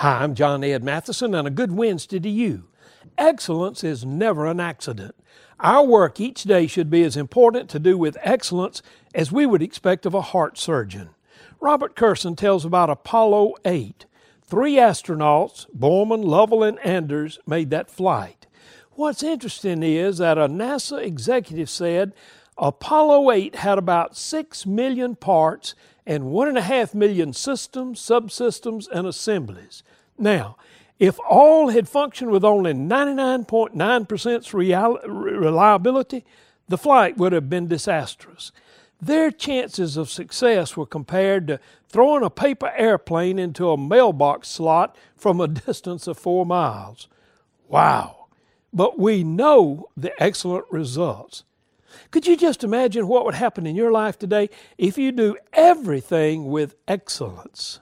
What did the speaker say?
Hi, I'm John Ed Mathison, and a good Wednesday to you. Excellence is never an accident. Our work each day should be as important to do with excellence as we would expect of a heart surgeon. Robert Kurson tells about Apollo 8. Three astronauts, Borman, Lovell, and Anders, made that flight. What's interesting is that a NASA executive said Apollo 8 had about 6 million parts and 1.5 million systems, subsystems, and assemblies. Now, if all had functioned with only 99.9% reliability, the flight would have been disastrous. Their chances of success were compared to throwing a paper airplane into a mailbox slot from a distance of four miles. Wow! But we know the excellent results. Could you just imagine what would happen in your life today if you do everything with excellence?